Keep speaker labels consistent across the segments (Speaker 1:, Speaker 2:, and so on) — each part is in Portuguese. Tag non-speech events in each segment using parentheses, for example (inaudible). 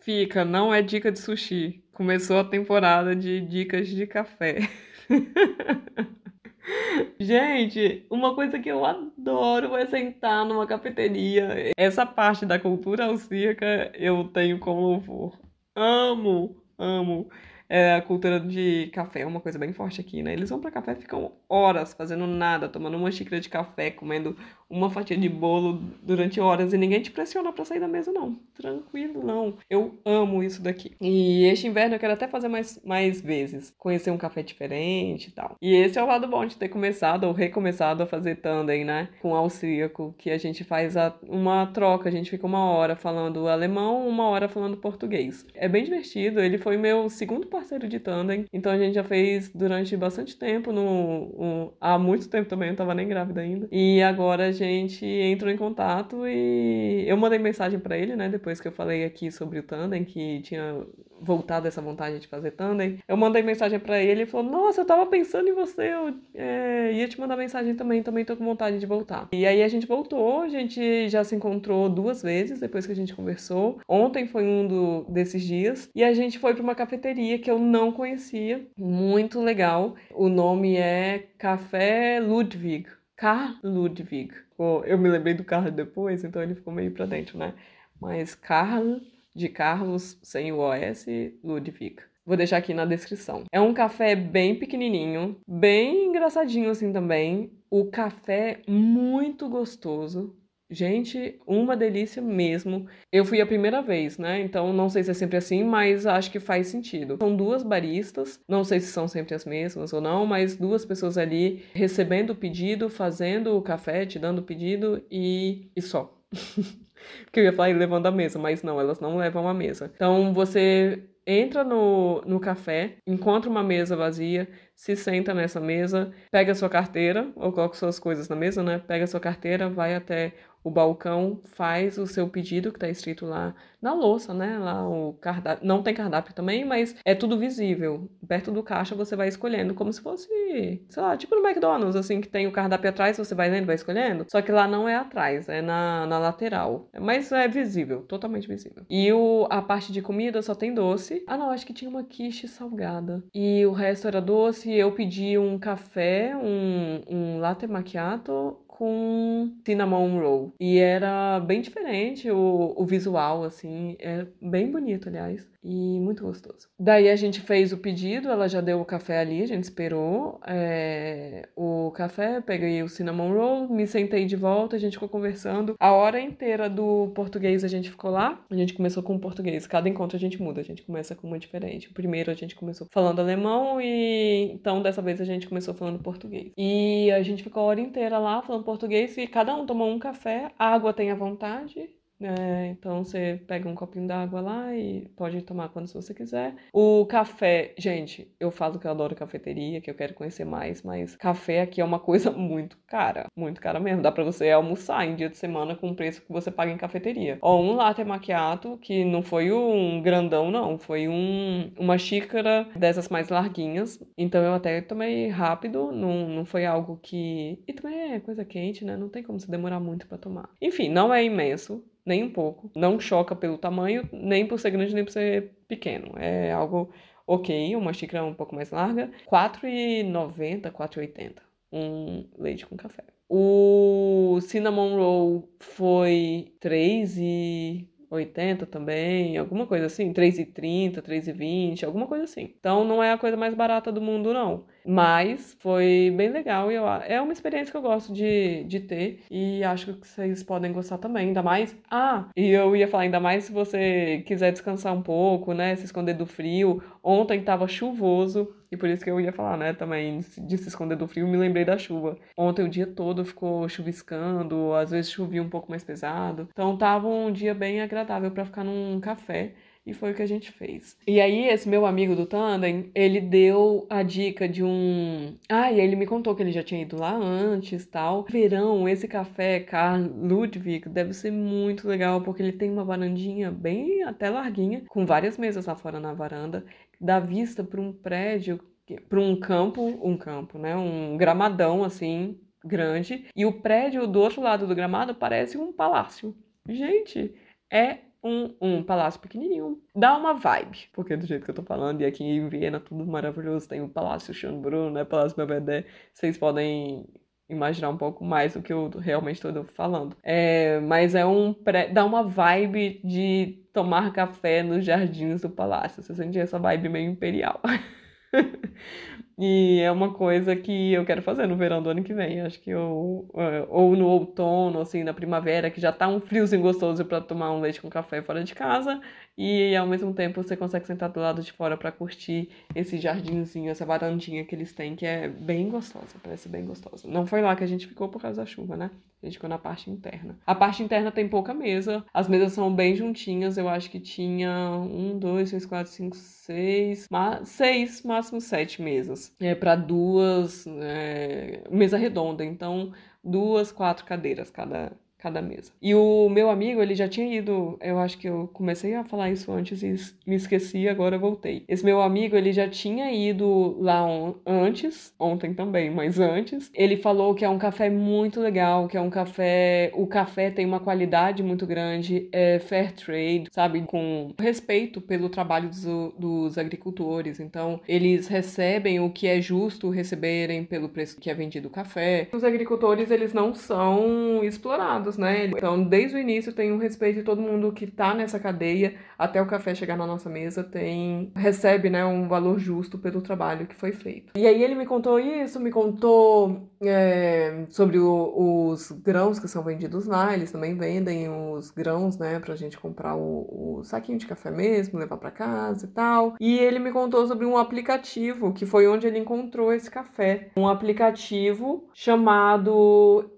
Speaker 1: Fica, não é dica de sushi. Começou a temporada de dicas de café. (laughs) Gente, uma coisa que eu adoro é sentar numa cafeteria. Essa parte da cultura austríaca eu tenho como louvor. Amo, amo. É, a cultura de café é uma coisa bem forte aqui, né? Eles vão para café ficam horas fazendo nada, tomando uma xícara de café, comendo uma fatia de bolo durante horas e ninguém te pressiona para sair da mesa, não. Tranquilo, não. Eu amo isso daqui. E este inverno eu quero até fazer mais, mais vezes, conhecer um café diferente e tal. E esse é o lado bom de ter começado ou recomeçado a fazer tandem, né? Com austríaco, que a gente faz a, uma troca, a gente fica uma hora falando alemão, uma hora falando português. É bem divertido, ele foi meu segundo parceiro de tandem. Então a gente já fez durante bastante tempo, no, há muito tempo também, eu não tava nem grávida ainda. E agora a gente entrou em contato e eu mandei mensagem para ele, né? Depois que eu falei aqui sobre o tandem, que tinha voltado essa vontade de fazer tandem. Eu mandei mensagem para ele e falou: Nossa, eu tava pensando em você, eu é, ia te mandar mensagem também, também tô com vontade de voltar. E aí a gente voltou, a gente já se encontrou duas vezes depois que a gente conversou. Ontem foi um do, desses dias e a gente foi para uma cafeteria que eu não conhecia, muito legal. O nome é Café Ludwig. Karl Ludwig. Eu me lembrei do Carl depois, então ele ficou meio pra dentro, né? Mas Karl de Carlos, sem o OS, Ludwig. Vou deixar aqui na descrição. É um café bem pequenininho, bem engraçadinho assim também. O café muito gostoso. Gente, uma delícia mesmo. Eu fui a primeira vez, né? Então não sei se é sempre assim, mas acho que faz sentido. São duas baristas, não sei se são sempre as mesmas ou não, mas duas pessoas ali recebendo o pedido, fazendo o café, te dando o pedido e, e só. (laughs) Porque eu ia falar levando a mesa, mas não, elas não levam a mesa. Então você entra no, no café, encontra uma mesa vazia, se senta nessa mesa, pega sua carteira, ou coloca suas coisas na mesa, né? Pega sua carteira, vai até o balcão, faz o seu pedido que está escrito lá na louça, né? Lá o cardápio. Não tem cardápio também, mas é tudo visível. Perto do caixa você vai escolhendo, como se fosse, sei lá, tipo no McDonald's, assim, que tem o cardápio atrás, você vai lendo, vai escolhendo. Só que lá não é atrás, é na, na lateral. Mas é visível, totalmente visível. E o, a parte de comida só tem doce. Ah, não, acho que tinha uma quiche salgada. E o resto era doce. Eu pedi um café, um, um latte macchiato com cinnamon roll. E era bem diferente o, o visual, assim, é bem bonito, aliás e muito gostoso. Daí a gente fez o pedido, ela já deu o café ali, a gente esperou é, o café, peguei o cinnamon roll, me sentei de volta, a gente ficou conversando. A hora inteira do português a gente ficou lá, a gente começou com o português. Cada encontro a gente muda, a gente começa com uma diferente. O primeiro a gente começou falando alemão e então dessa vez a gente começou falando português. E a gente ficou a hora inteira lá falando português e cada um tomou um café, água tem à vontade é, então você pega um copinho d'água lá e pode tomar quando você quiser. O café, gente, eu falo que eu adoro cafeteria, que eu quero conhecer mais, mas café aqui é uma coisa (laughs) muito cara, muito cara mesmo. Dá para você almoçar em dia de semana com o preço que você paga em cafeteria. Ó, um latte macchiato que não foi um grandão não, foi um uma xícara dessas mais larguinhas. Então eu até tomei rápido, não, não foi algo que e também é coisa quente, né? Não tem como se demorar muito para tomar. Enfim, não é imenso nem um pouco. Não choca pelo tamanho, nem por ser grande, nem por ser pequeno. É algo ok, uma xícara um pouco mais larga. R$ 4,90, R$ 4,80. Um leite com café. O cinnamon roll foi 3 e 80 também, alguma coisa assim, 3,30, 3,20, alguma coisa assim. Então não é a coisa mais barata do mundo, não. Mas foi bem legal e eu, é uma experiência que eu gosto de, de ter e acho que vocês podem gostar também, ainda mais. Ah, e eu ia falar, ainda mais se você quiser descansar um pouco, né? Se esconder do frio. Ontem tava chuvoso e por isso que eu ia falar, né? Também de se esconder do frio, me lembrei da chuva. Ontem o dia todo ficou chuviscando, às vezes chovia um pouco mais pesado. Então tava um dia bem agradável para ficar num café e foi o que a gente fez. E aí, esse meu amigo do Tandem, ele deu a dica de um. Ah, e ele me contou que ele já tinha ido lá antes tal. Verão, esse café Karl Ludwig deve ser muito legal, porque ele tem uma varandinha bem até larguinha, com várias mesas lá fora na varanda, dá vista para um prédio, para um campo, um campo, né? Um gramadão assim, grande. E o prédio do outro lado do gramado parece um palácio. Gente, é um, um palácio pequenininho. Dá uma vibe, porque do jeito que eu tô falando, e aqui em Viena tudo maravilhoso, tem o Palácio Schönbrunn, né, Palácio Belvedere, vocês podem imaginar um pouco mais do que eu realmente estou falando. É, mas é um pré, dá uma vibe de tomar café nos jardins do palácio. Você sente essa vibe meio imperial. (laughs) E é uma coisa que eu quero fazer no verão do ano que vem. Acho que eu. É, ou no outono, assim, na primavera, que já tá um friozinho gostoso para tomar um leite com café fora de casa. E ao mesmo tempo você consegue sentar do lado de fora para curtir esse jardinzinho, essa varandinha que eles têm, que é bem gostosa, parece bem gostosa. Não foi lá que a gente ficou por causa da chuva, né? A gente ficou na parte interna. A parte interna tem pouca mesa, as mesas são bem juntinhas, eu acho que tinha um, dois, três, quatro, cinco, seis, seis, máximo sete mesas. É para duas, é, mesa redonda, então duas, quatro cadeiras cada, cada mesa. E o meu amigo, ele já tinha ido, eu acho que eu comecei a falar isso antes e me esqueci, agora voltei. Esse meu amigo, ele já tinha ido lá on, antes, ontem também, mas antes. Ele falou que é um café muito legal, que é um café, o café tem uma qualidade muito grande, é fair trade, sabe, com respeito pelo trabalho dos, dos agricultores. Então, eles recebem o que é justo receberem pelo preço que é vendido o café. Os agricultores, eles não são explorados né? Então, desde o início tem um respeito de todo mundo que tá nessa cadeia até o café chegar na nossa mesa, tem recebe, né, um valor justo pelo trabalho que foi feito. E aí ele me contou isso, me contou é, sobre o, os grãos que são vendidos lá, eles também vendem os grãos, né, pra gente comprar o, o saquinho de café mesmo, levar para casa e tal. E ele me contou sobre um aplicativo que foi onde ele encontrou esse café, um aplicativo chamado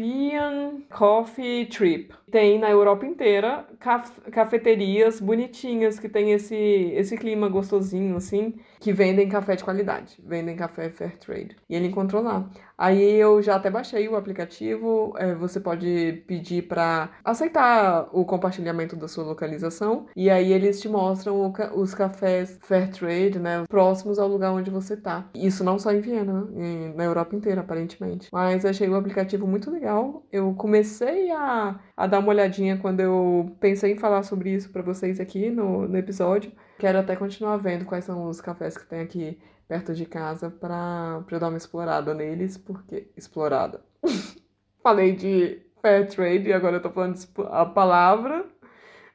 Speaker 1: European Coffee Trip. Tem na Europa inteira caf cafeterias bonitinhas que tem esse, esse clima gostosinho, assim, que vendem café de qualidade, vendem café fair trade. E ele encontrou lá. Aí eu já até baixei o aplicativo, é, você pode pedir para aceitar o compartilhamento da sua localização, e aí eles te mostram ca os cafés fair trade, né, próximos ao lugar onde você tá. Isso não só em Viena, em, na Europa inteira, aparentemente. Mas achei o aplicativo muito legal. Eu comecei a, a dar uma olhadinha quando eu pensei em falar sobre isso para vocês aqui no, no episódio. Quero até continuar vendo quais são os cafés que tem aqui perto de casa pra eu dar uma explorada neles, porque. Explorada. (laughs) Falei de fair trade e agora eu tô falando a palavra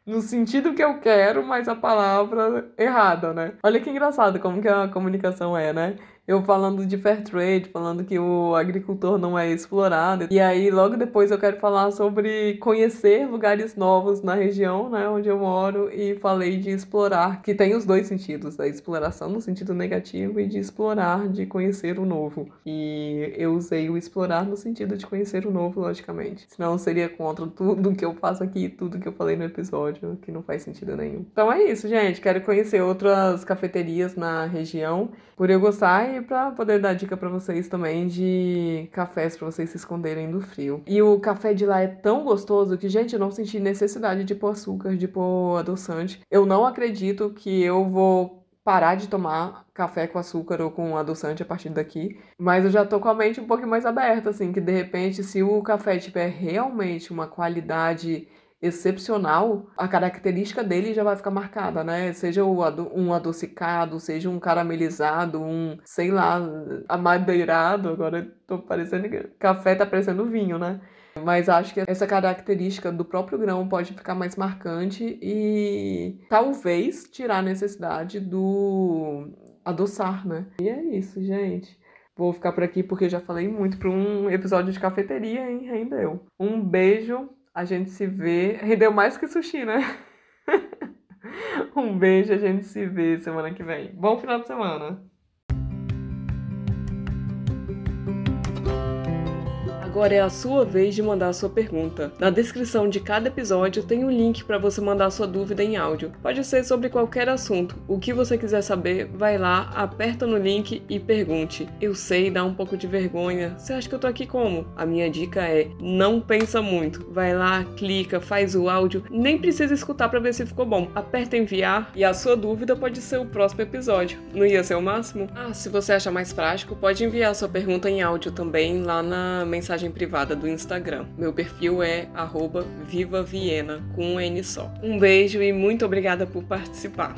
Speaker 1: no sentido que eu quero, mas a palavra errada, né? Olha que engraçado como que a comunicação é, né? Eu falando de fair trade, falando que o agricultor não é explorado. E aí, logo depois, eu quero falar sobre conhecer lugares novos na região, né, onde eu moro, e falei de explorar, que tem os dois sentidos, da exploração no sentido negativo e de explorar, de conhecer o novo. E eu usei o explorar no sentido de conhecer o novo, logicamente. Senão seria contra tudo que eu faço aqui, tudo que eu falei no episódio, que não faz sentido nenhum. Então é isso, gente. Quero conhecer outras cafeterias na região, por eu gostar e para poder dar dica para vocês também de cafés para vocês se esconderem do frio. E o café de lá é tão gostoso que, gente, eu não senti necessidade de pôr açúcar, de pôr adoçante. Eu não acredito que eu vou parar de tomar café com açúcar ou com adoçante a partir daqui, mas eu já tô com a mente um pouco mais aberta, assim, que de repente, se o café tiver realmente uma qualidade excepcional, a característica dele já vai ficar marcada, né? Seja um adocicado, seja um caramelizado, um, sei lá, amadeirado. Agora tô parecendo café tá parecendo vinho, né? Mas acho que essa característica do próprio grão pode ficar mais marcante e talvez tirar a necessidade do adoçar, né? E é isso, gente. Vou ficar por aqui porque já falei muito para um episódio de cafeteria, hein? Rendeu. Um beijo a gente se vê. Rendeu mais que sushi, né? (laughs) um beijo, a gente se vê semana que vem. Bom final de semana! Agora é a sua vez de mandar a sua pergunta. Na descrição de cada episódio tem um link para você mandar sua dúvida em áudio. Pode ser sobre qualquer assunto. O que você quiser saber, vai lá, aperta no link e pergunte. Eu sei, dá um pouco de vergonha. Você acha que eu tô aqui como? A minha dica é: não pensa muito. Vai lá, clica, faz o áudio. Nem precisa escutar para ver se ficou bom. Aperta enviar e a sua dúvida pode ser o próximo episódio. Não ia ser o máximo? Ah, se você acha mais prático, pode enviar sua pergunta em áudio também lá na mensagem mensagem privada do Instagram. Meu perfil é @vivaviena com um N só. Um beijo e muito obrigada por participar.